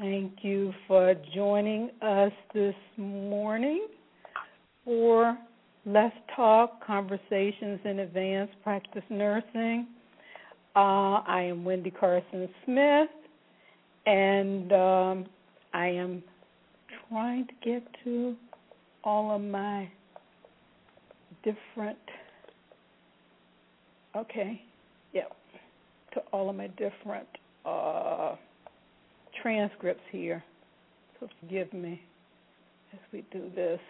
Thank you for joining us this morning for Let's Talk Conversations in Advanced Practice Nursing. Uh, I am Wendy Carson Smith, and um, I am trying to get to all of my different, okay, yep, to all of my different. Uh, transcripts here, so forgive me as we do this.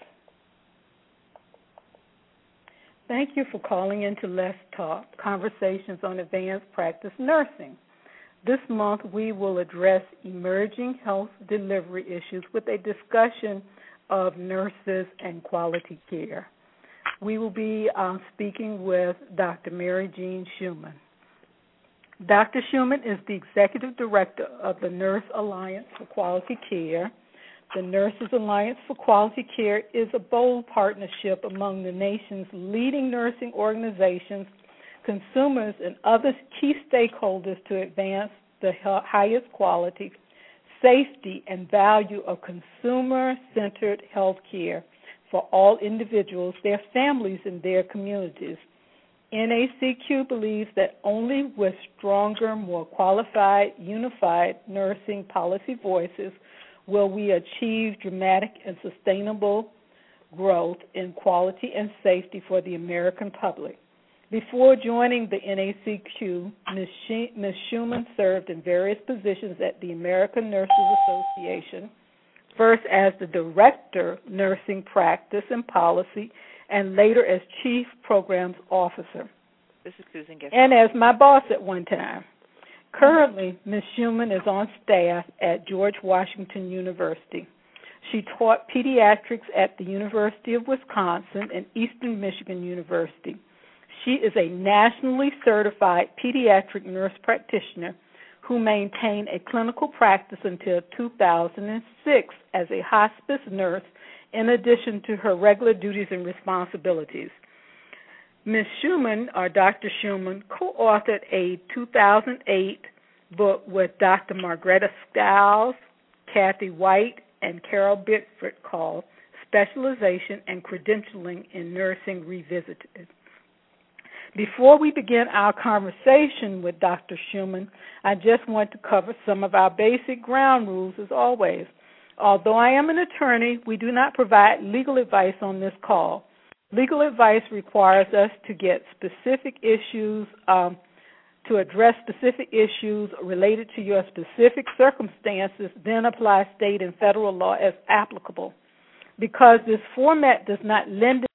Thank you for calling into Let's Talk Conversations on Advanced Practice Nursing. This month we will address emerging health delivery issues with a discussion of nurses and quality care. We will be uh, speaking with Dr. Mary Jean Schumann. Dr. Schumann is the executive director of the Nurse Alliance for Quality Care. The Nurses Alliance for Quality Care is a bold partnership among the nation's leading nursing organizations, consumers, and other key stakeholders to advance the highest quality, safety, and value of consumer centered health care for all individuals, their families, and their communities. NACQ believes that only with stronger, more qualified, unified nursing policy voices will we achieve dramatic and sustainable growth in quality and safety for the American public. Before joining the NACQ, Ms. Schumann served in various positions at the American Nurses Association, first as the Director, Nursing Practice and Policy and later as Chief Programs Officer. This is Susan Gifford. And as my boss at one time. Currently, Ms. Schumann is on staff at George Washington University. She taught pediatrics at the University of Wisconsin and Eastern Michigan University. She is a nationally certified pediatric nurse practitioner who maintained a clinical practice until 2006 as a hospice nurse in addition to her regular duties and responsibilities. Ms. Schumann, or Dr. Schumann, co authored a 2008 book with Dr. Margretta Styles, Kathi White, and Carol Bickford called Specialization and Credentialing in Nursing Revisited. Before we begin our conversation with Dr. Schumann, I just want to cover some of our basic ground rules as always. Although I am an attorney, we do not provide legal advice on this call. Legal advice requires us to get specific issues, um, to address specific issues related to your specific circumstances, then apply state and federal law as applicable. Because this format does not lend